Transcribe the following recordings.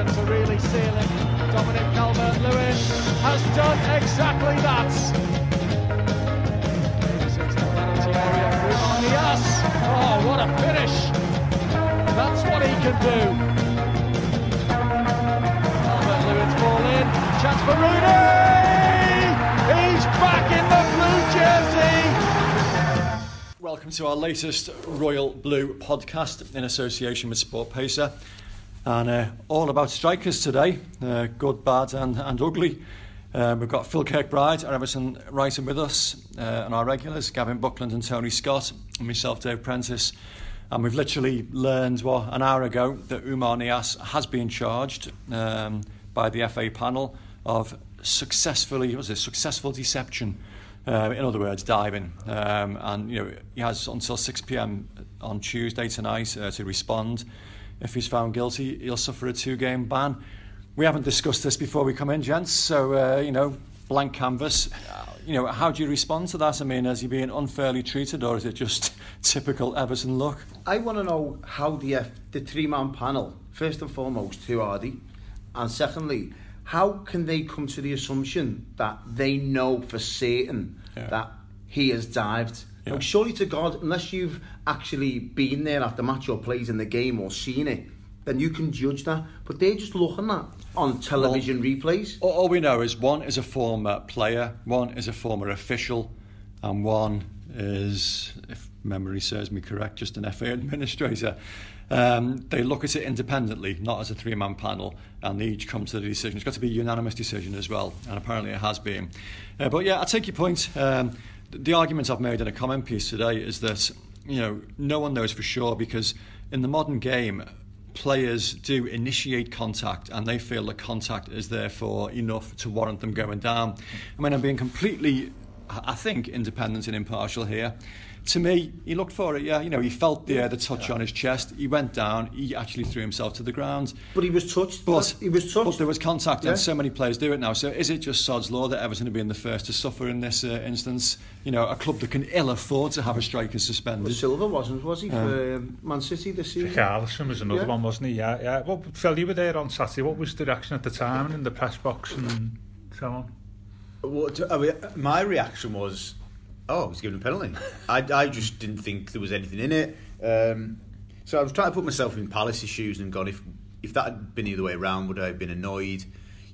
To really seal it. Dominic Calvert-Lewin has done exactly that. Dias. Oh, what a finish! That's what he can do. Calvert-Lewin's ball in. Chance for Rooney. He's back in the blue jersey. Welcome to our latest Royal Blue podcast in association with SportPesa. And uh, all about strikers today, uh, good, bad, and, and ugly. Uh, we've got Phil Kirkbride, our Everton writer with us, uh, and our regulars, Gavin Buckland and Tony Scott, and myself, Dave Prentice. And we've literally learned, well, an hour ago that Umar Niasse has been charged um, by the FA panel of successfully, was it, successful deception. Uh, in other words, diving. Um, and, you know, he has until 6pm on Tuesday tonight uh, to respond. If he's found guilty, he'll suffer a two-game ban. We haven't discussed this before we come in, gents. So, uh, you know, blank canvas. Uh, You know, how do you respond to that? I mean, is he being unfairly treated, or is it just typical Everton luck? I want to know how the F, the three man panel, first and foremost, who are they? And secondly, how can they come to the assumption that they know for certain Yeah. that he has dived? Yeah. Now, surely to God, unless you've actually been there at the match or played in the game or seen it, then you can judge that. But they're just looking at on television replays. All, we know is one is a former player, one is a former official, and one is, if memory serves me correct, just an FA administrator. Um, they look at it independently, not as a three-man panel, and they each come to the decision. It's got to be a unanimous decision as well, and apparently it has been. Uh, but yeah, I take your point. Um, the argument I've made in a comment piece today is that you know no one knows for sure because in the modern game, players do initiate contact and they feel that contact is therefore enough to warrant them going down. I mean, I'm being completely, I think, independent and impartial here. To me, he looked for it, yeah. You know, he felt the, uh, the touch on his chest. He went down. He actually threw himself to the ground. But he was touched. But, he was touched. but there was contact, Yeah. and so many players do it now. So is it just sod's law that Everton have been the first to suffer in this uh, instance? You know, a club that can ill afford to have a striker But suspended. Silva wasn't, was he, for um, Man City this season? Carlson was another Yeah. one, wasn't he? Yeah, yeah. Well, Phil, you were there on Saturday. What was the reaction at the time and in the press box and so on? What, I mean, my reaction was, oh, he's given a penalty. I, I just didn't think there was anything in it. Um, so I was trying to put myself in Palace's shoes and gone, if if that had been the other way around, would I have been annoyed?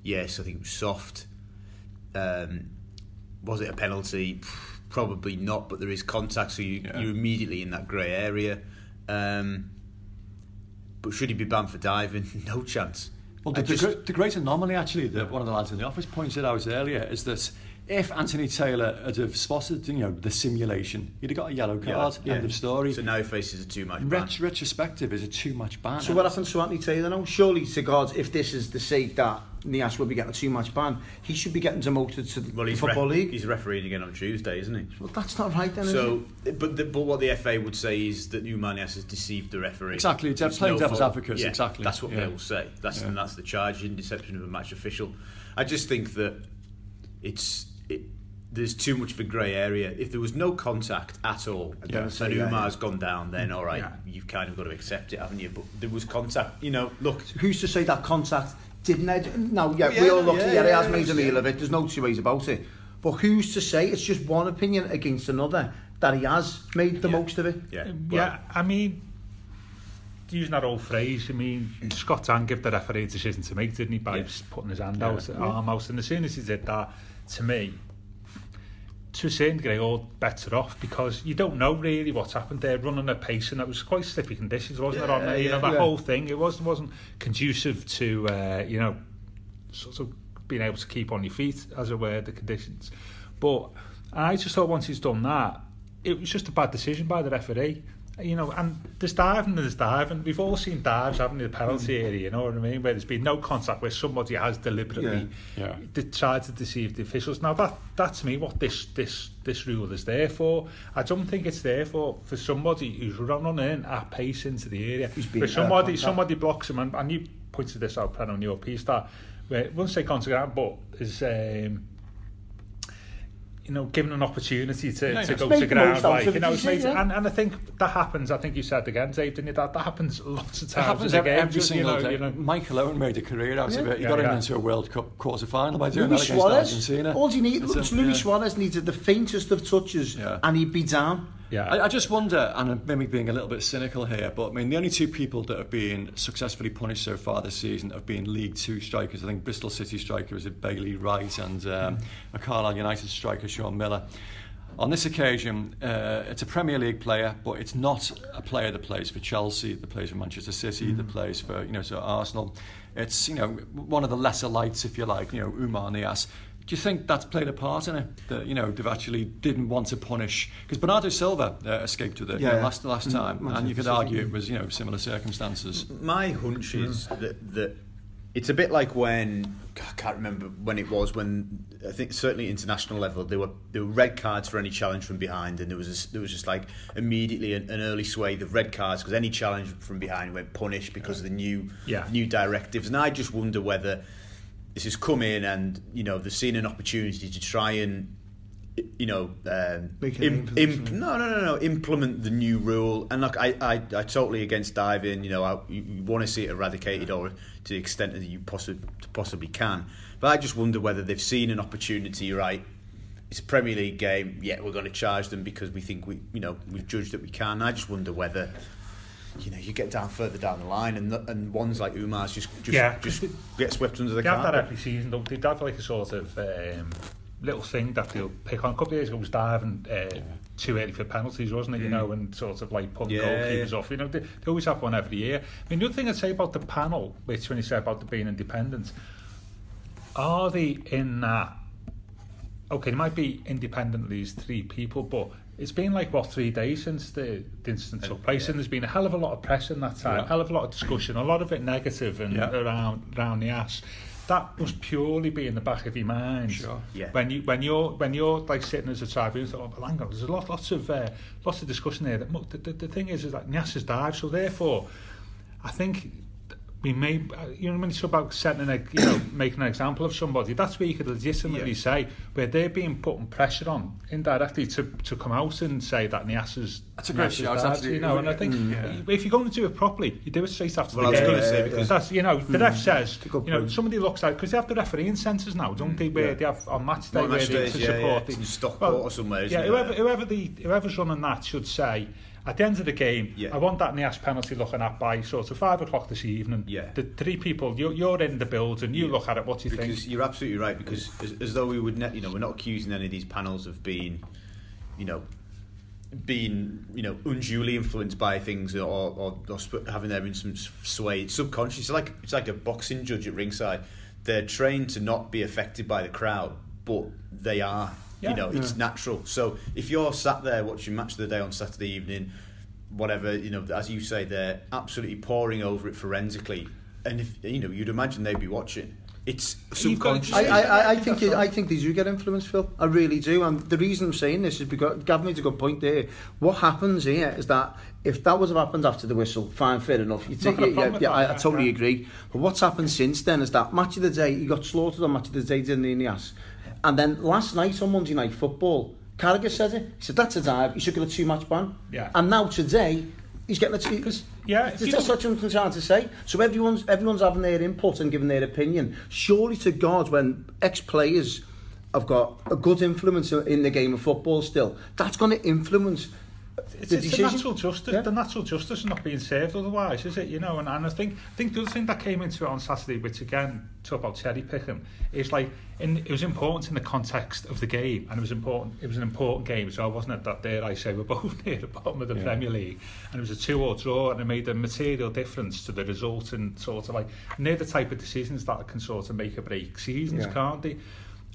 Yes, I think it was soft. Um, was it a penalty? Probably not, but there is contact, so you, Yeah. you're immediately in that grey area. Um, but should he be banned for diving? No chance. Well, the, just- the, the great anomaly, actually, that one of the lads in the office pointed out earlier is that if Anthony Taylor had have spotted, you know, the simulation, he'd have got a yellow card. End of story. So now he faces a two-match ban. Ret- retrospective is a two-match ban. So what happens to Anthony Taylor now? Surely, to God, if this is the sake that Niasse will be getting a two-match ban, he should be getting demoted to the Well, he's, Football ref- League. he's refereeing again on Tuesday, isn't he? Well, that's not right then, is So, it? but the, but what the FA would say is that Umar Niasse has deceived the referee. Exactly, they're It's playing devil's fault. advocates, Yeah, exactly, That's what yeah. they will say. That's Yeah. and that's the charge in deception of a match official. I just think that it's it, there's too much of a grey area. If there was no contact at all, Yeah. and say, yeah, Umar's gone down, then all right, Yeah. you've kind of got to accept it, haven't you? But there was contact. You know, look, Who's to say that contact didn't ed- No, yeah, yeah, we all no, look, yeah, yeah, he yeah, has made a yeah. meal of it, there's no two ways about it. But who's to say it's just one opinion against another that he has made the Yeah. most of it? yeah, um, well, yeah, I mean, using that old phrase, I mean, Scott Dann gave the referee a decision to make, didn't he, by Yeah. putting his hand out, arm out, and as soon as he did that, to me, to a certain degree, all better off because you don't know really what's happened there. Running a pace, and that was quite slippy conditions, wasn't it? On there, you know, yeah, that yeah. whole thing. It wasn't wasn't conducive to uh, you know, sort of being able to keep on your feet, as it were, the conditions. But I just thought once he's done that, it was just a bad decision by the referee. You know, and there's diving and there's diving. We've all seen dives, haven't we, the penalty area, you know what I mean? Where there's been no contact, where somebody has deliberately Yeah. de- tried to deceive the officials. Now that that's me what this this this rule is there for. I don't think it's there for for somebody who's running in at pace into the area. For somebody somebody blocks him, and, and you pointed this out, Pen, on your piece that where won't say contact but is um, you know, given an opportunity to, Yeah, to go to the ground, like you know, it's see, made, yeah. and, and I think that happens. I think you said again, Dave, didn't you? That that happens lots of It times. happens in every, the game, every single you know, day. You know, Michael Owen made a career out of it. He Yeah, got yeah. him into a World Cup quarter final by doing Luis that against Suarez. Argentina. All you need, It's Luis yeah. Suarez needed the faintest of touches, Yeah. and he'd be down. Yeah. I, I just wonder, and I'm maybe being a little bit cynical here, but I mean, the only two people that have been successfully punished so far this season have been League Two strikers. I think Bristol City striker is Bailey Wright and um, a Carlisle United striker, Sean Miller. On this occasion, uh, it's a Premier League player, but it's not a player that plays for Chelsea, that plays for Manchester City, that plays for you know so Arsenal. It's you know one of the lesser lights, if you like, you know Umar Niasse. Do you think that's played a part in it? That you know they've actually didn't want to punish because Bernardo Silva uh, escaped with it you know, last last time, Manchester and you could argue it was you know similar circumstances. My hunch is that, that it's a bit like when I can't remember when it was when I think certainly international level there were there were red cards for any challenge from behind and there was a, there was just like immediately an, an early swathe of red cards because any challenge from behind went punished because of the new Yeah. new directives and I just wonder whether this has come in and you know they've seen an opportunity to try and you know um, Make a im- im- no, no, no, no. Implement the new rule, and look, I, I, I totally against diving. You know, I, you, you want to see it eradicated, or to the extent that you possi- possibly can. But I just wonder whether they've seen an opportunity. Right, it's a Premier League game. Yeah, we're going to charge them because we think we, you know, we've judged that we can. I just wonder whether. You know, you get down further down the line, and and ones like Umar's just just, Yeah. just get swept under the They have that carpet. every season, don't they? Have like a sort of um, little thing that they'll pick on. A couple of years ago, was diving uh, too early for penalties, wasn't it? You know, and sort of like putting Mm. Yeah, goalkeepers yeah. off. You know, they, they always have one every year. I mean, the other thing I'd say about the panel, which when you say about the being independent, are they in that? Okay, they might be independent, these three people, but it's been like, what, three days since the, the incident took place, and there's been a hell of a lot of press in that time, Yeah. hell of a lot of discussion, a lot of it negative and Yeah. around around the ass. That must purely be in the back of your mind. Sure. Yeah. When you when you're when you're like sitting as a tribune, oh, well, hang on, there's a lot lots of uh, lots of discussion there. That the, the, the thing is, is that Niasse has died, so therefore, I think we may, uh, you know, when it's about setting, a, you know, making an example of somebody, that's where you could legitimately Yeah. say where they're being putting pressure on indirectly to, to come out and say that Niasse is That's a great shout, died, you know, and I think Mm. if you're going to do it properly, you do it straight after Well, the I was game. gonna say, because- that's you know the ref says you know point. somebody looks at because they have the refereeing centres now, don't they? Where Yeah. they have on match day where match they days, to yeah, support yeah. the in Stockport or somewhere, yeah, whoever whoever the whoever's running that should say. At the end of the game, Yeah. I want that Niasse penalty looking at by sort of five o'clock this evening. Yeah. The three people, you're, you're in the building, you look at it, what do you because think? you're absolutely right. Because as, as though we would, ne- you know, we're not accusing any of these panels of being, you know, being you know unduly influenced by things or, or, or sp- having their in some sway. It's subconscious. It's like it's like a boxing judge at ringside. They're trained to not be affected by the crowd, but they are. Yeah. You know, it's natural. So if you're sat there watching match of the day on Saturday evening, whatever you know, as you say, they're absolutely poring over it forensically, and if you know, you'd imagine they'd be watching. It's You've subconscious. I, I, I, I think it, I think they do get influenced, Phil. I really do. And the reason I'm saying this is because Gavin made a good point there. What happens here is that if that would have happened after the whistle, fine, fair enough. You take, got yeah, yeah, yeah, I, I totally agree. But what's happened since then is that match of the day, he got slaughtered on match of the day, didn't he, in the ass? And then last night on Monday Night Football, Carragher said it. He said, that's a dive. He should get a two-match ban. Yeah. And now today, he's getting a two... Because yeah, That's don't- what I'm trying to say. So everyone's everyone's having their input and giving their opinion. Surely to God, when ex-players have got a good influence in the game of football still, that's going to influence it's, the it's the natural justice. Yeah. The natural justice is not being served otherwise, is it? You know, and, and I think I think the other thing that came into it on Saturday, which again talk about cherry picking, is like in, it was important in the context of the game, and it was important. It was an important game, so I wasn't at that dare I say we're both near the bottom of the Yeah. Premier League, and it was a two-all draw, and it made a material difference to the result, and sort of like and they're the type of decisions that can sort of make or break seasons, Yeah. can't they?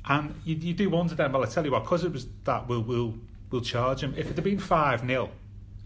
And you, you do wonder then, well, I tell you what, because it was that, we'll, we'll, we'll charge him. If it had been 5 0,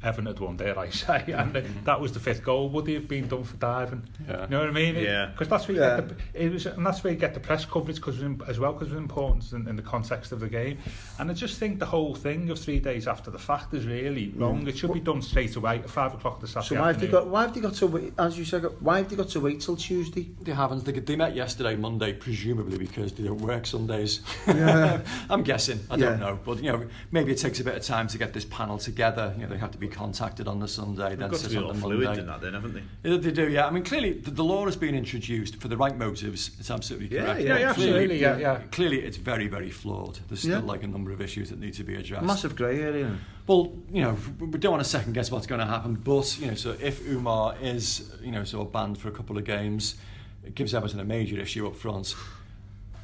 Evan had won, dare I say, mm-hmm. and uh, that was the fifth goal, would he have been done for diving? Yeah. You know what I mean? Yeah. Because that's where you Yeah. get the, it was, and that's where you get the press coverage cause it as well, because of importance in, in the context of the game. And I just think the whole thing of three days after the fact is really mm. wrong. It should be done straight away at 5 o'clock this So afternoon. why have they got? Why have they got to wait? As you said, why have they got to wait till Tuesday? They haven't. They, they met yesterday, Monday, presumably because they don't work Sundays. Yeah. I'm guessing. I don't know. But, you know, maybe it takes a bit of time to get this panel together. You know, they have to be contacted on the Sunday, They've then got sit on the fluid Monday. in that then, haven't they? Yeah, They do, yeah. I mean, clearly, the, the law has been introduced for the right motives. It's absolutely correct. yeah, yeah, clearly- absolutely, yeah, yeah. Clearly, it's very, very flawed. There's still Yeah. like a number of issues that need to be addressed. Massive grey area. Well, you know, we don't want to second guess what's going to happen, but you know, so if Umar is, you know, sort of banned for a couple of games, it gives Everton a major issue up front.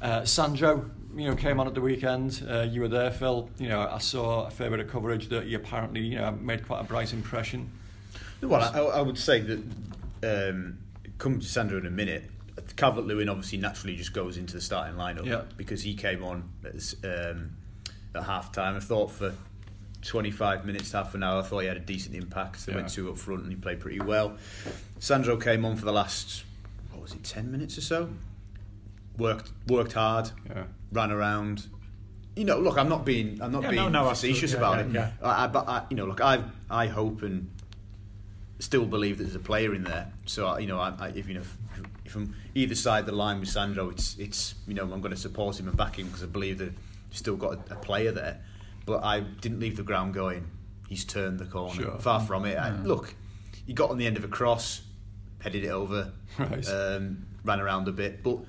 Uh, Sandro, you know, came on at the weekend. Uh, you were there, Phil. You know, I saw a fair bit of coverage that you apparently, you know, made quite a bright impression. Well, I, I would say that um, come to Sandro in a minute. Calvert Lewin obviously naturally just goes into the starting lineup Yeah. because he came on um, at half time. I thought for 25 minutes, half an hour, I thought he had a decent impact. They Yeah. went two up front and he played pretty well. Sandro came on for the last, what was it, 10 minutes or so? Worked worked hard, Yeah. ran around. You know, look, I'm not being I'm not Yeah, being no, no, facetious absolutely, about yeah, it. yeah, I, I, but I, you know, look, I I hope and still believe that there's a player in there. So I- you know, I, I, if you know, if, if I'm either side of the line with Sandro, it's it's you know I'm going to support him and back him because I believe that he's still got a, a player there. But I didn't leave the ground going. He's turned the corner. Sure. Far from it. I, look, he got on the end of a cross, headed it over, Right. um, ran around a bit, but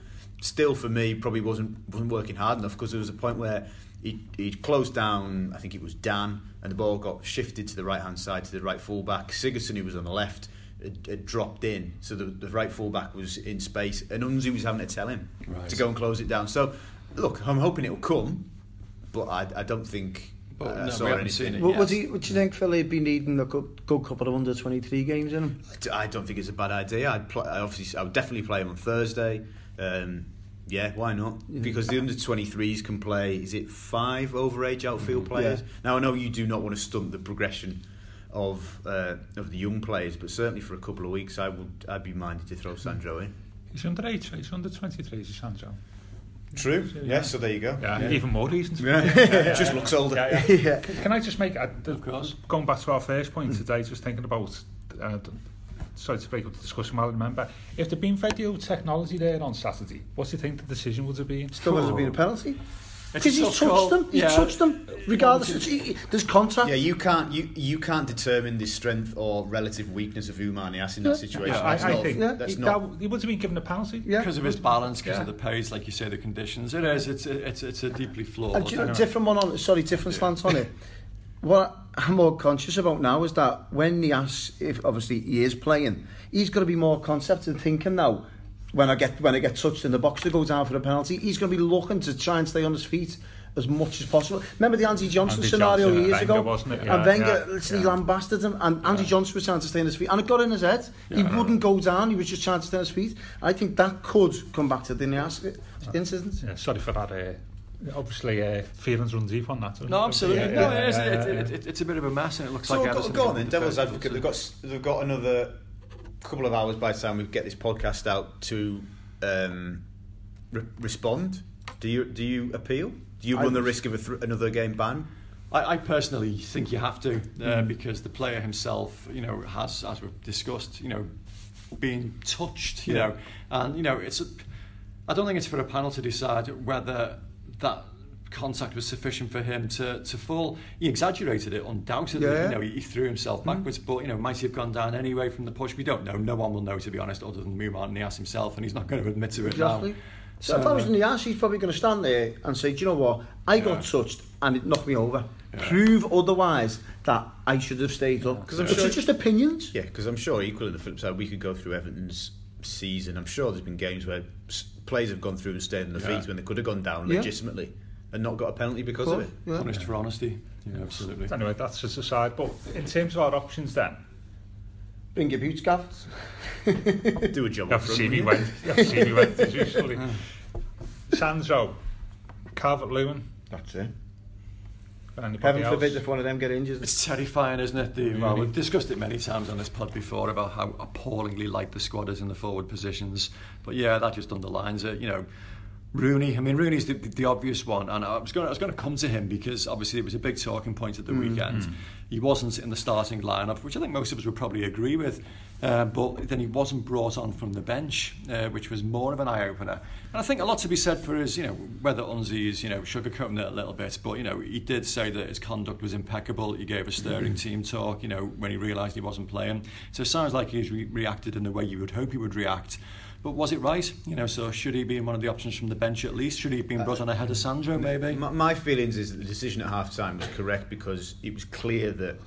still for me probably wasn't wasn't working hard enough because there was a point where he he closed down. I think it was Dann, and the ball got shifted to the right hand side to the right fullback. Sigurdsson, who was on the left, had, had dropped in, so the, the right fullback was in space, and Unzi was having to tell him Right. to go and close it down. So look, I'm hoping it'll come, but I, I don't think But uh, no, saw we haven't seen it. What, what, Yes. do you, what do you think, Philly He'd be needing a good, good couple of under 23 games in him? I don't think it's a bad idea. I'd play, I obviously I would definitely play him on Thursday. Um, yeah, why not? Because the under 23s can play. Is it five overage outfield players? Yeah. Now I know you do not want to stunt the progression of uh, of the young players, but certainly for a couple of weeks, I would I'd be minded to throw Sandro in. He's under 8, he's under 23, he's Sandro. True. Yeah. So there you go. Yeah. yeah. Even more reasons. Yeah. yeah. just looks older. Yeah, yeah. yeah. Can, can I just make? Uh, of course. Going back to our first point hmm. today, just thinking about. Uh, sorry to break up the discussion while I remember. If there'd been video technology there on Saturday, what do you think the decision would have been? Still would have been a penalty. It's Because a he's tough call. touched them. He's Yeah. touched them. Regardless, it's, he, there's contact. Yeah, you can't you you can't determine the strength or relative weakness of Umar Niasse in that situation. I, That's I not, think yeah. that's he, not that, he would have been given a penalty. Yeah. Because of his balance, because Yeah. of the pace, like you say, the conditions. It is. It's it's it's a deeply flawed. And do you know, different one on, sorry, different slant on it. What I'm more conscious about now is that when Niasse, if obviously he is playing, he's got to be more concept and thinking now. When I get when I get touched in the box to go down for a penalty, he's going to be looking to try and stay on his feet as much as possible. Remember the Andy Johnson Andy scenario Johnson, years Wenger, ago, wasn't it? and Yeah, Wenger yeah, literally yeah. lambasted him, and Andy Johnson was trying to stay on his feet, and it got in his head. he wouldn't go down; he was just trying to stay on his feet. I think that could come back to the Niasse incident. Yeah, sorry for that. Uh, obviously, uh, feelings run deep on that. No, absolutely. Yeah, no, yeah, it is. yeah, it, yeah, it, yeah. it, it's a bit of a mess, and it looks So like go, Everton go are on then, gonna devil's advocate. They've got they've got another couple of hours by the time we get this podcast out to um, re- respond. Do you do you appeal? Do you I run the risk of a th- another game ban? I, I personally think you have to, uh, because the player himself, you know, has, as we've discussed, you know, being touched, you know, and you know, it's. A, I don't think it's for a panel to decide whether that contact was sufficient for him to, to fall. He exaggerated it undoubtedly. Yeah. You know, he, he threw himself mm-hmm. backwards, but you know, might he have gone down anyway from the push? We don't know. No one will know, to be honest, other than Mumar Niasse himself, and he's not going to admit to it Exactly. now. So if I was uh, in the ass, he's probably going to stand there and say, do you know what? I got touched and it knocked me over. Prove otherwise that I should have stayed up. Because I'm sure- is just opinions. Yeah, because I'm sure equally on the flip side, we could go through Everton's season. I'm sure there's been games where s- players have gone through and stayed on the Yeah. feet when they could have gone down Yeah. legitimately and not got a penalty because of, Course, it. yeah. Punished for honesty. Yeah, absolutely. Anyway, that's just aside. But in terms of our options, then Bring your boots, Gav. Do a job you up have to front, see me wouldn't went. You have to see me went as usually. Sandro, Calvert Lewin, That's it. anybody Heaven else? forbid if one of them get injured. It's terrifying, isn't it? The, well, Really? we've discussed it many times on this pod before about how appallingly light the squad is in the forward positions. But yeah, that just underlines it. You know, Rooney. I mean, Rooney's the, the obvious one, and I was going. I was going to come to him because obviously it was a big talking point at the weekend. He wasn't in the starting lineup, which I think most of us would probably agree with. Uh, but then he wasn't brought on from the bench, uh, which was more of an eye opener. And I think a lot to be said for his, you know, whether Unzi is, you know, sugarcoating it a little bit, but you know, he did say that his conduct was impeccable. He gave a stirring team talk, you know, when he realised he wasn't playing. So it sounds like he's re- reacted in the way you would hope he would react. But was it right? You know, so should he be in one of the options from the bench at least? Should he have been brought uh, on ahead of Sandro, maybe? My, my feelings is that the decision at half time was correct because it was clear that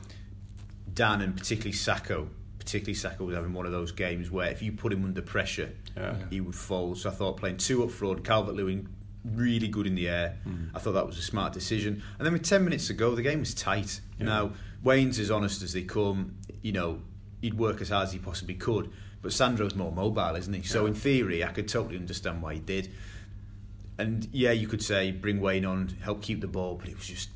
Dann and particularly Sakho, particularly Sakho was having one of those games where if you put him under pressure, Yeah. he would fold. So I thought playing two up front, Calvert Lewin really good in the air. Mm. I thought that was a smart decision. And then with 10 minutes to go, the game was tight. Now, Wayne's as honest as they come. You know, he'd work as hard as he possibly could. But Sandro's more mobile, isn't he? So in theory, I could totally understand why he did. And yeah, you could say bring Wayne on, help keep the ball, but it was just.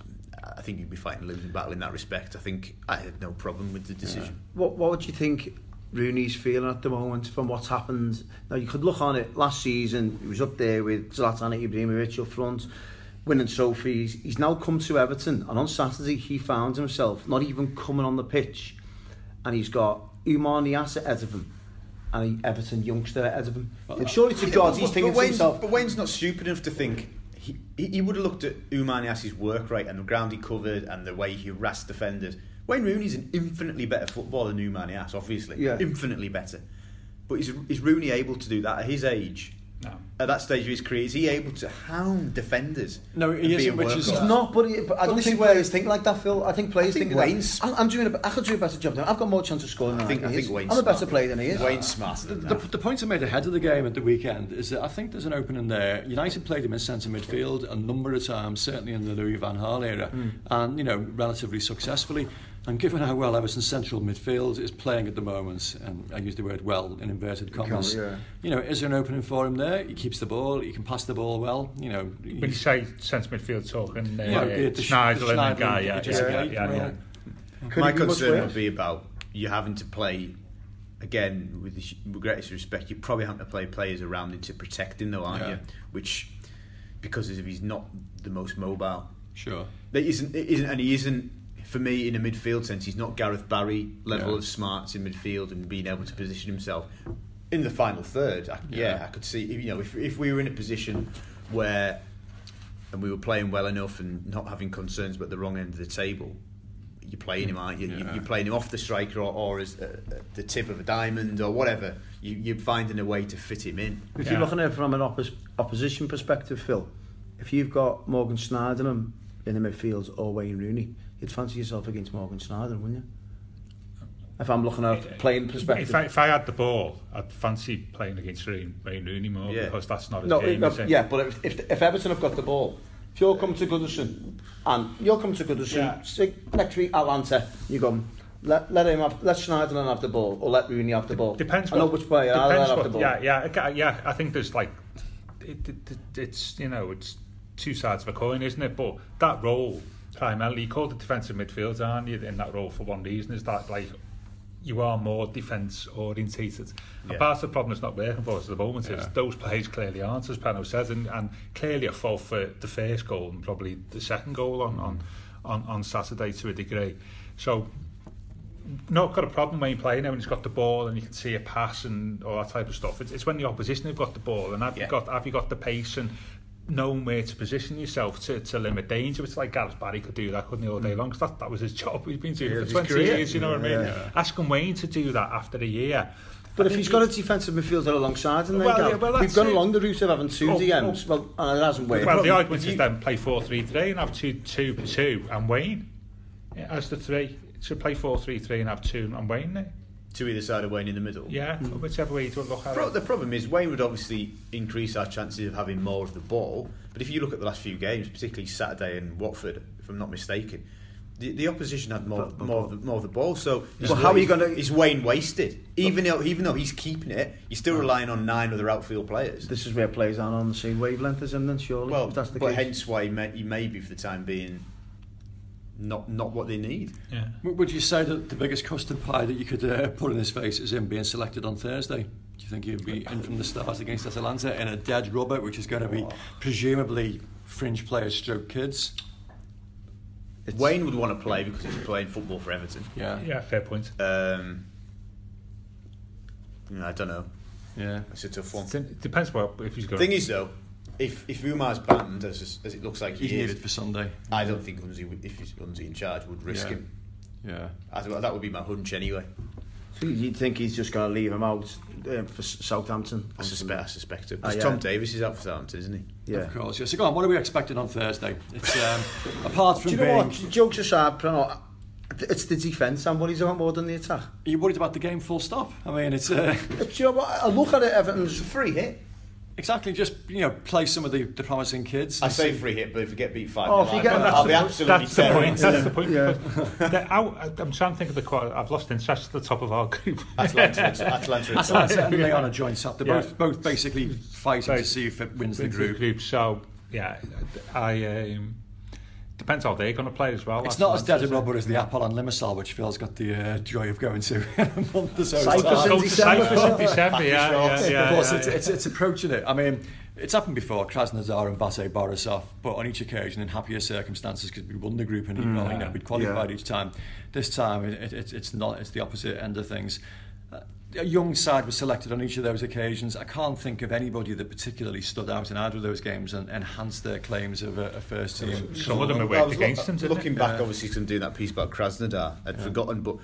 I think you'd be fighting a losing battle in that respect. I think I had no problem with the decision. What, what would you think Rooney's feeling at the moment from what's happened? Now, you could look on it last season, he was up there with Zlatan Ibrahimovic up front, winning trophies. He's now come to Everton, and on Saturday, he found himself not even coming on the pitch. And he's got Umar Niasse ahead of him, and an Everton youngster ahead of him. And surely to God, he's but, thinking to Wayne's, himself, but Wayne's not stupid enough to think he, he, would have looked at Umar Niasse's work rate and the ground he covered and the way he harassed defenders. Wayne Rooney's an infinitely better footballer than Umar Niasse, obviously. Yeah. Infinitely better. But is, is Rooney able to do that at his age? No. At that stage of his career, is he able to hound defenders? No, he isn't, which is- He's not, but, he, but I But don't think is players think like that, Phil. I think players I think think, Wayne's- that. I'm, I'm doing a, I could do a better job than I've got more chance of scoring than I think, I, I think think he is. Wayne's I'm a better smarter. player than he is. Wayne's smarter The, than the, that. the point I made ahead of the game at the weekend is that I think there's an opening there. United played him in centre midfield a number of times, certainly in the Louis van Gaal era, hmm. and you know relatively successfully. And given how well Everton's central midfield is playing at the moment, and I use the word "well" in inverted commas, yeah. you know, is there an opening for him there? He keeps the ball, he can pass the ball well. You know, When you say centre midfield talking, uh, Yeah, the- the Sch- the and the guy, Schneiderlin, yeah, just yeah, yeah, yeah, yeah. My it be much concern would be about you having to play again with the greatest respect. You probably having to play players around him to protect him, though, aren't Yeah. you? Which because if he's not the most mobile, Sure. That isn't, it isn't, and he isn't. For me, in a midfield sense, he's not Gareth Barry level Yeah. of smarts in midfield and being able to position himself in the final third. I, yeah. Yeah. I could see. You know, if if we were in a position where and we were playing well enough and not having concerns about the wrong end of the table, you're playing him, aren't you? You- Yeah. You're playing him off the striker or, or as uh, uh, the tip of a diamond or whatever. You, you're finding a way to fit him in. If Yeah. you're looking at it from an oppos- opposition perspective, Phil, if you've got Morgan Schneiderlin in the midfield or Wayne Rooney, you'd fancy yourself against Morgan Schneiderlin, wouldn't you? If I'm looking at playing perspective. If I, if I had the ball, I'd fancy playing against Wayne, Wayne Rooney more Yeah. because that's not his no, game. no, is it? yeah, but if, if, if Everton have got the ball, if you're coming to Goodison and you're coming to Goodison Yeah. say, next week Atlanta, you go, let, let him have, let Schneiderlin have the ball or let Rooney have the ball. Depends. I know what, which player I'll depends let have what, the ball. Yeah, yeah, I yeah. I think there's like, it, it, it, it's you know, it's two sides of a coin, isn't it? But that role primarily, you call it defensive midfield, aren't you? In that role for one reason is that like you are more defence orientated. Yeah. And part of the problem that's not working for us at the moment is those players clearly aren't, as Pano said, and, and clearly a fault for the first goal and probably the second goal on, on, on, on Saturday to a degree. So not got a problem when you play now when he's got the ball and you can see a pass and all that type of stuff. It's, it's when the opposition have got the ball and have Yeah. you got have you got the pace and knowing where to position yourself to, to limit danger. It's like Gareth Barry could do that, couldn't he, all day mm. long? 'Cause that, that was his job. He's been doing Yeah, it for 20 career. years, you know what I mean? Yeah. Asking Wayne to do that after a year But if he's got a defensive midfielder alongside him, then Well, Gav, yeah, well, we've gone it. along the route of having two Oh, DMs. Oh. Well, and it hasn't worked. Well, the argument is then play 4 3 3 and have 2 2 2 and Wayne as the three. Should play 4 3 3 and have 2 and Wayne there. To either side of Wayne in the middle. Yeah, hmm. whichever way you want to look at Pro- it. the problem is Wayne would obviously increase our chances of having more of the ball. But if you look at the last few games, particularly Saturday and Watford, if I'm not mistaken, the, the opposition had more, more, of the, more of the ball. So Well, how are you gonna- Is Wayne wasted? Even though even though he's keeping it, you're still relying on nine other outfield players. This is where players aren't on the same wavelength as him, then surely. well, that's the but case. hence why he may, he may be for the time being not not what they need. Yeah. Would you say that the biggest custard pie that you could uh, put in his face is him being selected on Thursday? Do you think he'd be in from the start against Atalanta in a dead rubber, which is going to be presumably fringe players, stroke kids? Wayne would want to play because he's playing football for Everton. Yeah, Yeah, fair point. Um, you know, I don't know. yeah. It's a tough one. It depends what if he's going. Thing is, though, if if Umar's banned as as it looks like he He's is, needed for Sunday. I don't think Unzi, would- if he's Unzi in charge, would risk Yeah. him. Yeah. I thought that would be my hunch anyway. So you'd think he's just going to leave him out um, for Southampton? I suspect. I suspect it. Ah, Because yeah. Tom Davies is out for Southampton, isn't he? Yeah. Of course, yeah. So go on, what are we expecting on Thursday? It's um, apart Do from you know being, what? Jokes aside, Prano, it's the defence I'm worried about more than the attack. are you worried about the game full stop? I mean, it's uh, Do you know what? I look at it, Everton's a Free hit. Exactly just you know play some of the, the promising kids. I say free hit, but if we get beat five, Oh, nil, if you I'll- get- I'll, be absolutely That's the terrible. point. That's the point. Yeah. because they're I'm trying to think of the qual I've lost interest at the top of our group. Atlanta, Atlanta, Atalanta and Lyon are joint top. They're Yeah. both, both basically fighting to see if it wins the Into group. So yeah, I um, depends how they're going to play as well. It's not as dead a interesting. rubber as the Apollon Limassol, which Phil's got the uh, joy of going to in a month or so. Cyprus in December. Cyprus in December. Yeah, yeah, yeah. of course, yeah, it's, yeah. it's, it's approaching it. I mean, it's happened before, Krasnodar and Bate Borisov, but on each occasion in happier circumstances because we won the group and you know, you know, we'd qualified Yeah. each time. This time, it, it, it's- it's not. It's the opposite end of things. A young side was selected on each of those occasions. I can't think of anybody that particularly stood out in either of those games and enhanced their claims of a, a first team. Some of them are I worked against look- them. Looking they? back, obviously, 'cause I'm doing that piece about Krasnodar. I'd forgotten, but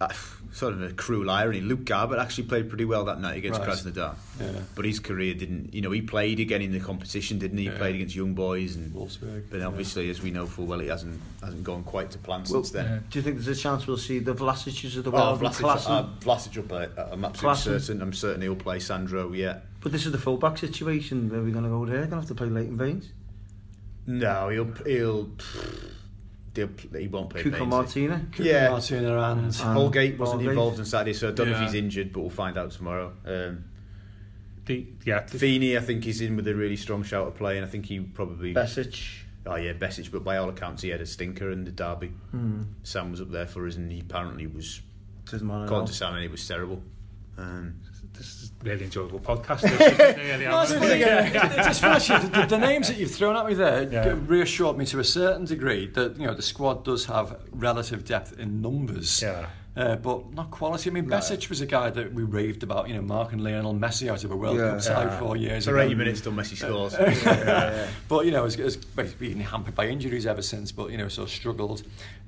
uh, sort of a cruel irony. Luke Garbutt actually played pretty well that night against Right. Krasnodar. Yeah. But his career didn't, you know, he played again in the competition, didn't he? He Yeah. played against young boys and Wolfsburg, But yeah. obviously, as we know full well, it hasn't hasn't gone quite to plan Well, since then. Do you think there's a chance we'll see the Vlasic's of the Oh, world? Vlasic, Klaassen? uh, Vlasic will play. uh, I'm absolutely Klaassen. certain. I'm certain he'll play Sandro. Yeah. but this is the fullback situation. Where Are we going to go there? Going to have to play Leighton Baines? No, he'll he'll. He'll, he won't play. Cuco Baines. Martina? Yeah. Martina and Holgate wasn't Holgate. involved on Saturday, so I don't know if he's injured, but we'll find out tomorrow. Um, The, yeah, the, Feeney, I think he's in with a really strong shout of play, and I think he probably. Besic? Oh yeah, Besic, but by all accounts, he had a stinker in the derby. Hmm. Sam was up there for us, and he apparently was. Doesn't. According to Sam, and he was terrible. Um, this is really enjoyable podcast. This, isn't it? Really, No, it's I'm- funny, just actually, the, the names that you've thrown at me there Yeah. reassured me to a certain degree that you know the squad does have relative depth in numbers. Yeah. Uh, but not quality. I mean, Besic was a guy that we raved about, you know, Mark and Lionel Messi out of a World Yeah. Cup side Yeah. four years for ago. 80 minutes till Messi scores. But you know, has, has basically been hampered by injuries ever since. But you know, sort of struggled.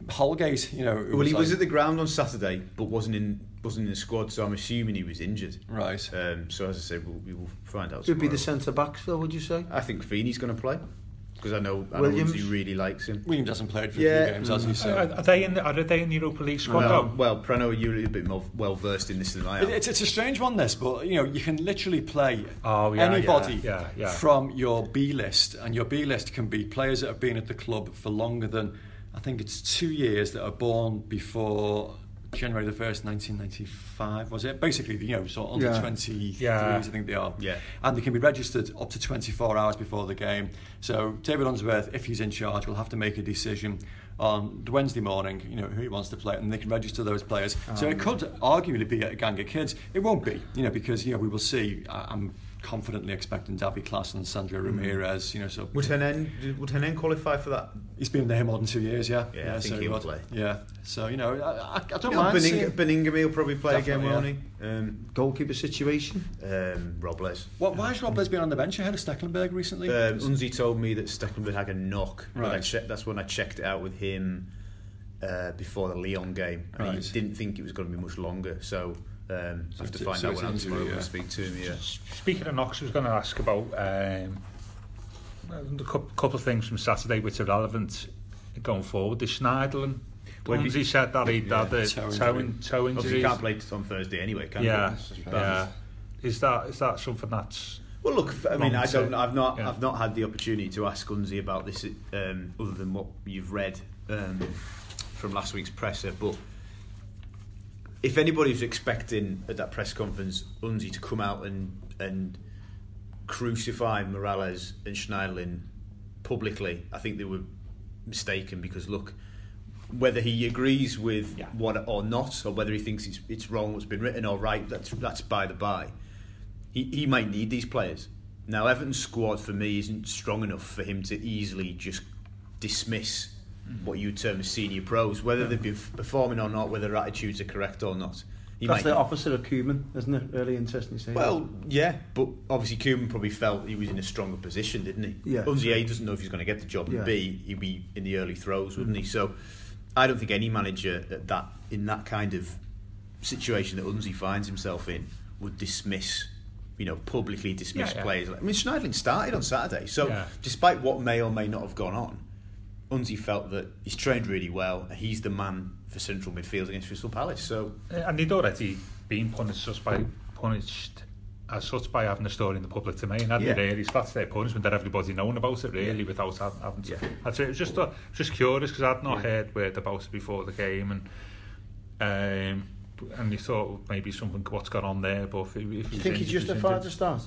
Holgate, you know, who well, he was at the ground on Saturday, but wasn't in wasn't in the squad, so I'm assuming he was injured. right. Um, so as I said, we'll, we will find out. Who'd be the centre backs, though, would you say? I think Feeney's going to play because I know I know Williams? he really likes him. Williams hasn't played for a few games, has he? So. Are, are they in? The, are they in the Europa League squad? Well, though? well, Prano, you're a bit more well versed in this than I am. It- It's, it's a strange one, this, but you know, you can literally play Oh, yeah, anybody yeah, yeah, yeah. from your B list, and your B list can be players that have been at the club for longer than I think it's two years that are born before January the first, nineteen ninety five. Was it basically you know so under Yeah. twenty threes? Yeah. I think they are. Yeah. and they can be registered up to twenty four hours before the game. So David Unsworth, if he's in charge, will have to make a decision. On the Wednesday morning, you know who he wants to play, and they can register those players. so it oh. could arguably be a gang of kids. It won't be, you know, because you know we will see. I, I'm confidently expecting Davy Klaassen and Sandro Ramirez. You know, so Would Henen would Henen qualify for that? he's been there more than two years. Yeah, Yeah, I think so he'll would. play. Yeah, so you know, I, I, I don't You know, mind. Bening- seeing- Baningime will probably play again, won't he? Um, Goalkeeper situation? um, Robles. What, why has Robles been on the bench ahead of Stekelenburg recently? Um, Unzi told me that Stekelenburg had a knock. I Right. checked, that's when I checked it out with him uh, before the Lyon game. And Right. he didn't think it was going to be much longer. So Um, I have to find so out it's when I'm injury, tomorrow yeah. and speak to him. Yeah. Speaking of knocks, I was going to ask about um, a couple of things from Saturday which are relevant going forward. The Schneiderlin, When Lindsay said that he'd Yeah, had a toe toe, injury. in, toe Obviously, injury. he can't play on Thursday anyway, can Yeah, he? yeah. Is that is that something that's Well, look, I mean, I don't. I've not. yeah. I've not had the opportunity to ask Gunzi about this, um, other than what you've read um, from last week's presser. But if anybody was expecting at that press conference Unzi to come out and and crucify Morales and Schneiderlin publicly, I think they were mistaken because look. Whether he agrees with Yeah. what or not, or whether he thinks it's, it's wrong what's been written or right, that's that's by the by he, he might need these players. Now, Everton's squad for me isn't strong enough for him to easily just dismiss what you term as senior pros, whether they've been performing or not, whether their attitudes are correct or not. He That's might the opposite of Koeman, isn't it? Really interesting to see. well, yeah, but obviously Koeman probably felt he was in a stronger position, didn't he? Yeah. Unzi A doesn't know if he's going to get the job, and Yeah. B, he'd be in the early throes, wouldn't he? Mm. So, I don't think any manager at that in that kind of situation that Unzi finds himself in would dismiss, you know, publicly dismiss Yeah, yeah. players. I mean, Schneiderlin started on Saturday, so Yeah. despite what may or may not have gone on, Unzi felt that he's trained really well. He's the man for central midfield against Crystal Palace. So, and he'd already been punished just by punished as such by having the story in the public domain, hadn't Yeah. Really, so that's their punishment that everybody known about it really, Yeah. without having to. Yeah. I'd say it was just uh, just curious because I'd not heard word about it before the game, and um, and you thought maybe something what's gone on there, but if, if you think he's justified to start?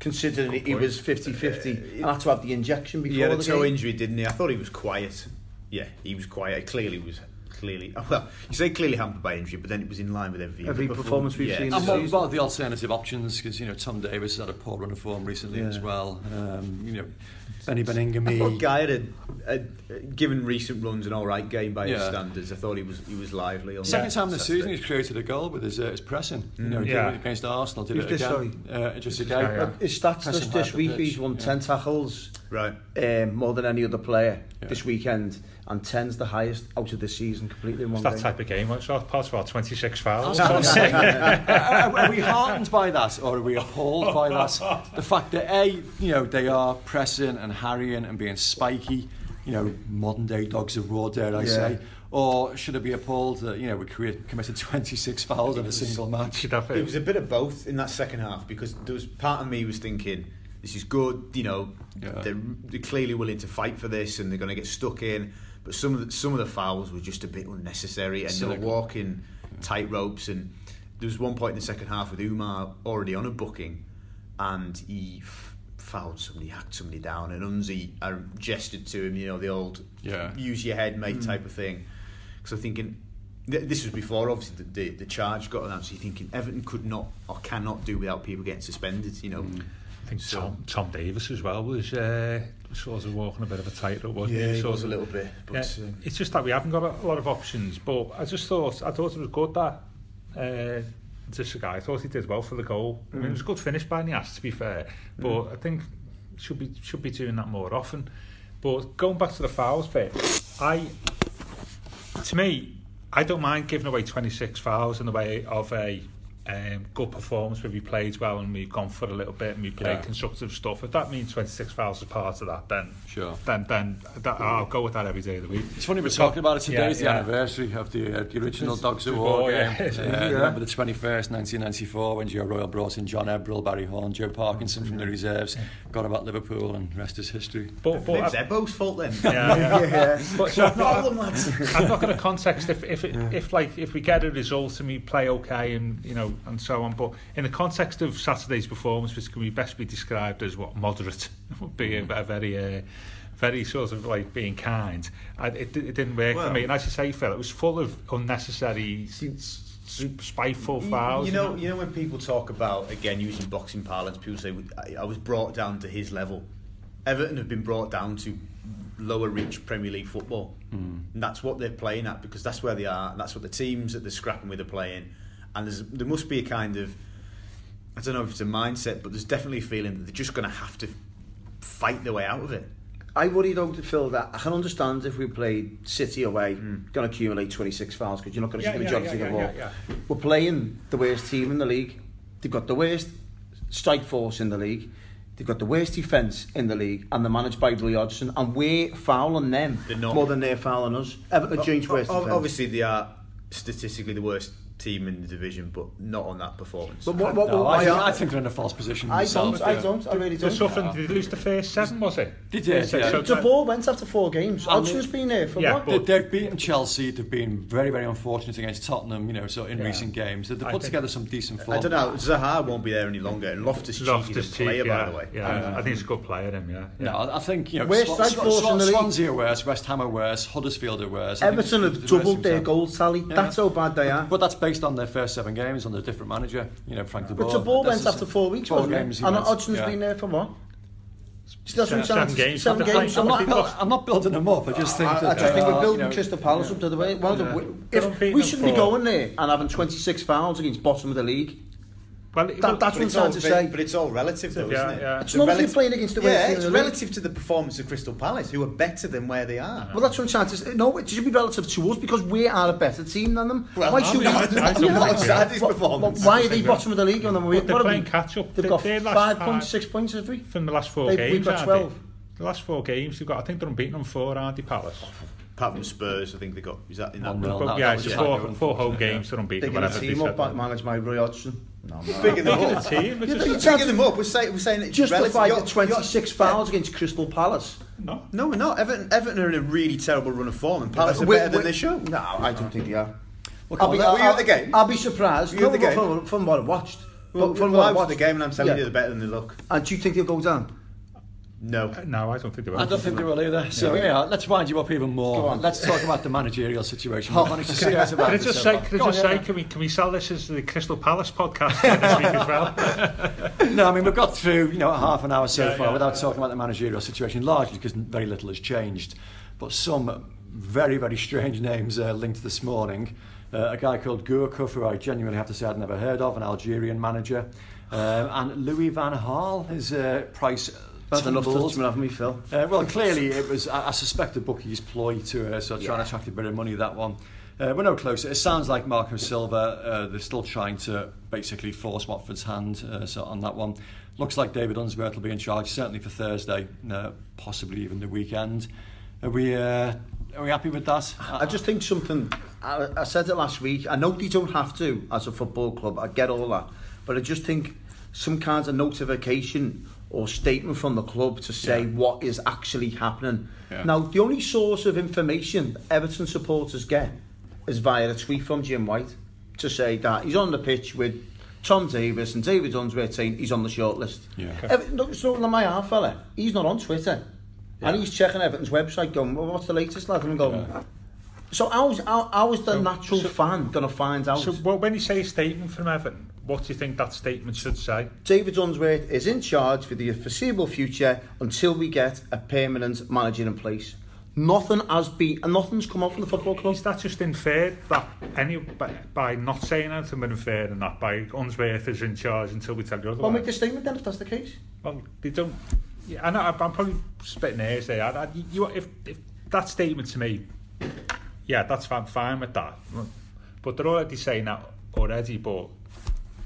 Considering he was 50-50 and uh, had to have the injection before he had a the toe game. injury, didn't he? I thought he was quiet. Yeah, he was quiet. He clearly was clearly. Well, you say clearly hampered by injury, but then it was in line with every Every perform- performance we've yeah. seen And this what season. about the alternative options? Because you know Tom Davies has had a poor run of form recently Yeah. as well. Um, you know Benny I thought Baningime. Guy had a, a, given recent runs an all right game by his standards. I thought he was he was lively. On Second time this Saturday. season he's created a goal with his, uh, his pressing. You know, he Yeah. against Arsenal, did Who's it this, again. Uh, just This again. guy, yeah. His stats Pressing this, hard this up the week, he's won yeah. 10 tackles Right. um, more than any other player Yeah. this weekend, and 10's the highest out of the season completely in one It's that game. type of game. It's not possible. Twenty six fouls. are, are we heartened by that or are we appalled by that? The fact that A, you know, they are pressing and harrying and being spiky, you know, modern day dogs of war, dare I Yeah. say. Or should it be appalled that, you know, we create, committed 26 fouls in a single match? It was a bit of both in that second half because there was part of me was thinking this is good. You know, Yeah. they're, they're clearly willing to fight for this and they're going to get stuck in. But some of the, some of the fouls were just a bit unnecessary and they Cynical. were walking tight ropes. And there was one point in the second half with Umar already on a booking and he f- fouled somebody, hacked somebody down, and Unzi I gestured to him, you know, the old Yeah. use your head, mate, mm. type of thing. Because I'm thinking, th- this was before obviously the, the, the charge got announced. You're thinking Everton could not or cannot do without people getting suspended. You know, mm. I think So- Tom, Tom Davies as well was uh, sort of walking a bit of a tightrope, wasn't he? yeah, Sort was a little bit, but Yeah, um, it's just that we haven't got a, a lot of options. But I just thought I thought it was good that uh, this guy. I thought he did well for the goal. I mean, it was a good finish by Niasse, to be fair. But I think should be should be doing that more often. But going back to the fouls bit, I to me, I don't mind giving away 26 fouls in the way of a um, good performance where we played well and we've gone for a little bit and we played Yeah. constructive stuff. If that means 26 fouls is part of that, then Sure. then then that, I'll go with that every day of the week. It's funny we're talking about it today. Yeah, it's the yeah. anniversary of the, uh, the original It's Dogs of the War war, game. yeah. Uh, Yeah. Remember the 21st, 1994, when Joe Royle brought in John Ebbrell, Barry Horne, Joe Parkinson from the reserves, got about Liverpool, and rest is history. But, but it's Ebo's fault then. yeah, yeah. yeah. But so I'm not, lads. I'm not going to context if if it, if like if we get a result and we play okay and you know and so on. But in the context of Saturday's performance, which can be best be described as what moderate, would be a, a very. Uh, very sort of like being kind. I, it, it didn't work for me, and as you say, Phil, it was full of unnecessary, spiteful fouls. You know, you know when people talk about again using boxing parlance, people say I, I was brought down to his level. Everton have been brought down to lower reach Premier League football, and that's what they're playing at because that's where they are. And that's what the teams that they're scrapping with are playing. And there's, there must be a kind of I don't know if it's a mindset, but there's definitely a feeling that they're just going to have to fight their way out of it. I worry though to Phil that I can understand if we played City away, Hmm. going to accumulate 26 fouls because you're not going to Yeah, see the yeah, majority yeah, of the yeah, ball. We're playing the worst team in the league. They've got the worst strike force in the league. They've got the worst defence in the league, and they're managed by Roy Hodgson. And we're fouling them not. more than they're fouling us. Everton are O- worst o- Obviously, they are statistically the worst team in the division, but not on that performance. But what, what, No, what I, think, I, I think they're in a false position. I don't, I yeah. don't, I really They're don't. suffering. Did they lose the first seven? Was it? Did, So- yeah. so- The ball went after four games. Hodgson's been there for Yeah, what? They, they've beaten Chelsea. They've been very, very unfortunate against Tottenham. You know, so in Yeah. recent games, they, they I put think- together some decent form. I don't know. Zaha won't be there any longer, and Loftus Cheek is a player, yeah, by the way. Yeah, I think he's a good player. Him, yeah. yeah. No, I I think you know. Where's Swan- strike Swan- force in Swan- the league? Swansea are worse, West Ham are worse, Huddersfield are worse. I think Everton have it's the worst doubled their teams goal tally. That's how bad they are. But that's based on their first seven games under a different manager. You know, Frank de Boer. But the ball went after four weeks, four wasn't games it? he And went, Hodgson's yeah. been there for what? Still Seven- seven games. Seven games. I'm I'm not, not, build, I'm not building them up. I just think I, that I just think uh, we're building you know, Crystal Palace yeah. up to the way. One of the, if we shouldn't be going there and having 26 fouls against bottom of the league. Well, it- That, that's what I'm it's, all, trying to say. but it's all relative, though, Yeah, isn't it? yeah. It's not if you're playing against the worst Yeah, it's in the league. relative to the performance of Crystal Palace, who are better than where they are. Well, that's what I'm trying to say. No, it should be relative to us because we are a better team than them. Well, why I should mean, we? I- I don't Yeah, like but- Sardi's but- performance. Why are they bottom of the league? And then we, But they're what playing we- catch up. They've got they're last five five- points, six points, have we? from the last four They've- games. we've got 12. The last four games, you've got. I think they're unbeaten on four, aren't they, Palace? Apart from Spurs, I think they got. Is that in that? One nil. That- yeah, that it's just just four, like four home unfortunate, games. They're unbeaten. Picking a whatever they team up, said. managed by Roy Hodgson. No, I'm not. Picking them Picking a up. team. It's Yeah, just- they- Picking them up. We're saying, we're saying it's Justify relative. the You're- you're- 26 fouls against Crystal Palace. No. No, we're not. Everton, Everton are in a really terrible run of form, and Palace are We- better than they should. No, I don't think they are. Well, I'll come be, on, were you at the game? I'll be surprised. Were you at the game? From, from what I watched. Well, From, from from what what I I watched the game, and I'm telling Yeah. you, they're better than they look. And do you think they'll go down? No. No, I don't think they will. I don't think they will either. So yeah, let's wind you up even Go more. on. Let's talk about the managerial situation. We've managed to see out about Can I just say, can I Go on, just yeah. can we can we sell this as the Crystal Palace podcast this week as well? No, I mean we've got through you know half an hour so Yeah, far yeah, without yeah. talking about the managerial situation, largely because very little has changed. But some very very strange names uh, linked this morning. Uh, a guy called Gourcuff, who I genuinely have to say I'd never heard of, an Algerian manager, um, and Louis van Gaal. His uh, price. That's enough tumbled. touchment having me, Phil. Uh, well, clearly it was. I, I suspect the bookie's ploy to uh, sort of try and attract a bit of money. That one. Uh, we're no closer. It sounds like Marco Silva. Uh, they're still trying to basically force Watford's hand. Uh, so on that one, looks like David Unsworth will be in charge certainly for Thursday, uh, possibly even the weekend. Are we? Uh, are we happy with that? I just think something. I, I said it last week. I know they don't have to as a football club. I get all that, but I just think some kind of notification or statement from the club to say Yeah. what is actually happening. Yeah. Now, the only source of information Everton supporters get is via a tweet from Jim White to say that he's on the pitch with Tom Davies and David Unsworth saying he's on the shortlist. Yeah. Ever- no, so my half fella, he's not on Twitter. And he's checking Everton's website going, well, what's the latest, lad? And I'm going, Yeah. so how's, how, how is the So- natural so- fan going to find out? So, well, when you say a statement from Everton, what do you think that statement should say? David Unsworth is in charge for the foreseeable future until we get a permanent manager in place. Nothing has been, and nothing's come out from the football club. Is that just unfair that any by, by not saying anything but unfair that by Unsworth is in charge until we tell you otherwise? Well, make the statement then if that's the case. Well, they don't. Yeah, I know. I'm probably spitting hairs there. I, I, you, if, if that statement to me, yeah, that's fine, fine with that. But they're already saying that already. But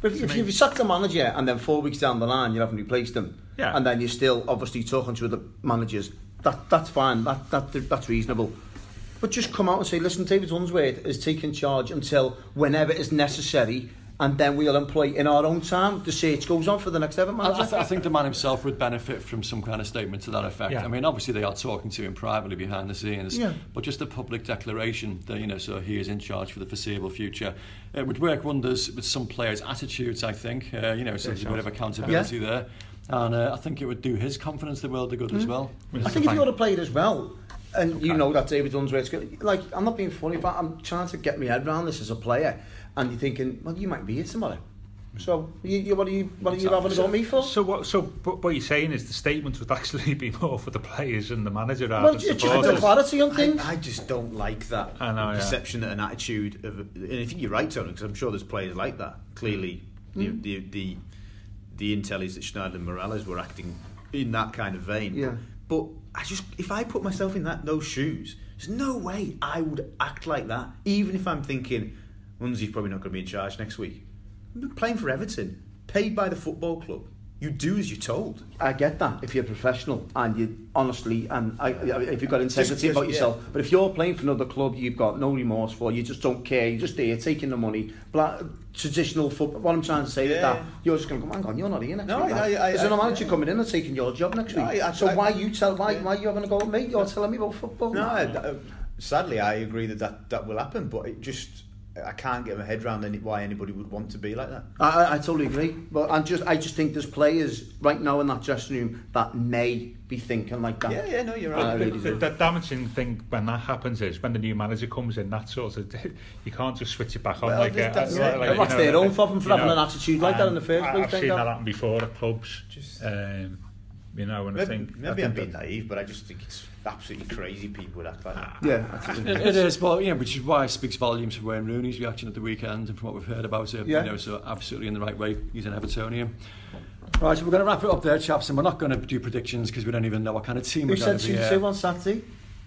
But if, if you sack the manager and then four weeks down the line you haven't replaced them, Yeah. and then you're still obviously talking to the managers, that that's fine. That that that's reasonable. But just come out and say, listen, David Unsworth is taking charge until whenever is necessary, and then we'll employ in our own time. The search goes on for the next Everton I, manager. I, th- I think the man himself would benefit from some kind of statement to that effect. Yeah. I mean, obviously they are talking to him privately behind the scenes, Yeah. but just a public declaration that you know, so he is in charge for the foreseeable future. It would work wonders with some players' attitudes. I think, uh, you know, so there's a bit of accountability there, and uh, I think it would do his confidence the world of good as well. I think if you're a player as well, and you know that David Unsworth's good, like I'm not being funny, but I'm trying to get my head around this as a player, and you're thinking, well, you might be here tomorrow. So, you, you, what are you, what are you having a go at me for? so what? So but what you're saying is the statement would actually be more for the players and the manager rather well, than just supporters. the clarity on things. I, I just don't like that I know, yeah. perception and an attitude of. And I think you're right, Tony, because I'm sure there's players like that. Clearly, the, hmm. the the the intel is that Schneiderlin and Mirallas were acting in that kind of vein. Yeah. But I just, if I put myself in that those shoes, there's no way I would act like that. Even if I'm thinking, Munzie's probably not going to be in charge next week. I'm playing for Everton, paid by the football club. You do as you're told. I get that if you're a professional and you honestly and I, I- if you've got integrity just- about yeah. yourself. But if you're playing for another club, you've got no remorse for. You just don't care. You're just there taking the money. Black, traditional football. What I'm trying to say is that you're just going to go. Hang on, you're not here next No, week. I-. I- I- There's no I- manager coming in and taking your job next No, week. I- I- so I- why you tell why yeah. why you having a go at me? You're telling me about football. No, I, uh, sadly, I agree that, that that will happen, but it just I can't get my head around any, why anybody would want to be like that. I, I, I totally agree, but I just I just think there's players right now in that dressing room that may be thinking like that. Yeah, yeah, no, you're I right. really the, the damaging thing when that happens is when the new manager comes in. That sort of you can't just switch it back on Well, like, th- uh, that's like, like, That's you their own problem for you having know, an attitude like that in the first place, I've seen that happen before at clubs. Just- um, you know, and I Maybe, think maybe I I'm think being naive, but I just think it's absolutely crazy people would act like that. Yeah, It, it is, well, you know, which is why it speaks volumes for Wayne Rooney's reaction at the weekend and from what we've heard about him. Yeah. You know, so absolutely in the right way. He's an Evertonian. Right, so we're going to wrap it up there, chaps, and we're not going to do predictions because we don't even know what kind of team Who we're going said to be. 2 uh, 2 on Saturday?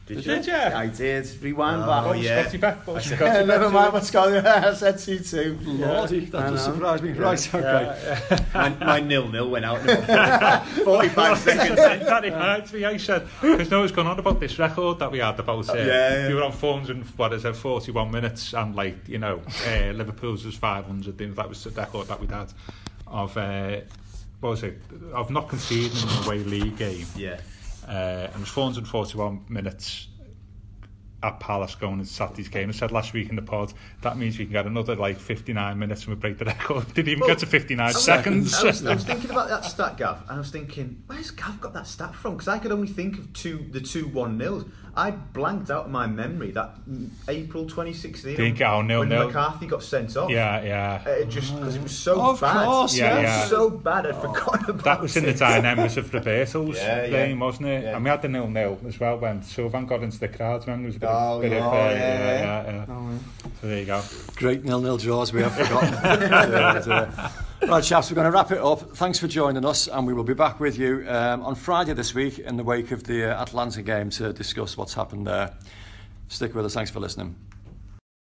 Did, did you? I did. Rewind oh, back. Oh, oh yeah. Scotty back. I yeah, never mind what's going on. I said C2. Lordy, yeah. that does surprise me. Yeah. Right, okay. Yeah. my, my nil-nil went out in 45 seconds. that reminds me, I said, because no one's gone on about this record that we had about, uh, yeah, yeah. we were on phones in, what is it, 41 minutes, and like, you know, uh, Liverpool's was 500, And that was the record that we'd had of, uh, what was it, of not conceding an away league game. Yeah. Uh, and it was 441 minutes at Palace going into Saturday's game. I said last week in the pod, that means we can get another like 59 minutes and we break the record. Didn't even Well, get to 59 I was- seconds. I was, I was thinking about that stat, Gav, and I was thinking, where's Gav got that stat from? Because I could only think of two, the two one nils. I blanked out of my memory that April 2016 Think, oh, nil, when nil. McCarthy got sent off. yeah, yeah. Uh, It just because it was so Of bad. course, Yeah, it was yeah. so bad. I'd forgotten about That was in the it. dynamics of the Beatles Yeah, yeah. game, wasn't it? Yeah. And we had the nil nil as well when Sylvan got into the crowds. Remember, there bit, Oh, of, yeah. of, uh, Oh, yeah, yeah, yeah, yeah. So there you go. Great nil-nil draws we have forgotten. But, uh, right, chaps, we're going to wrap it up. Thanks for joining us, and we will be back with you um, on Friday this week in the wake of the uh, Atalanta game to discuss what's happened there. Stick with us. Thanks for listening.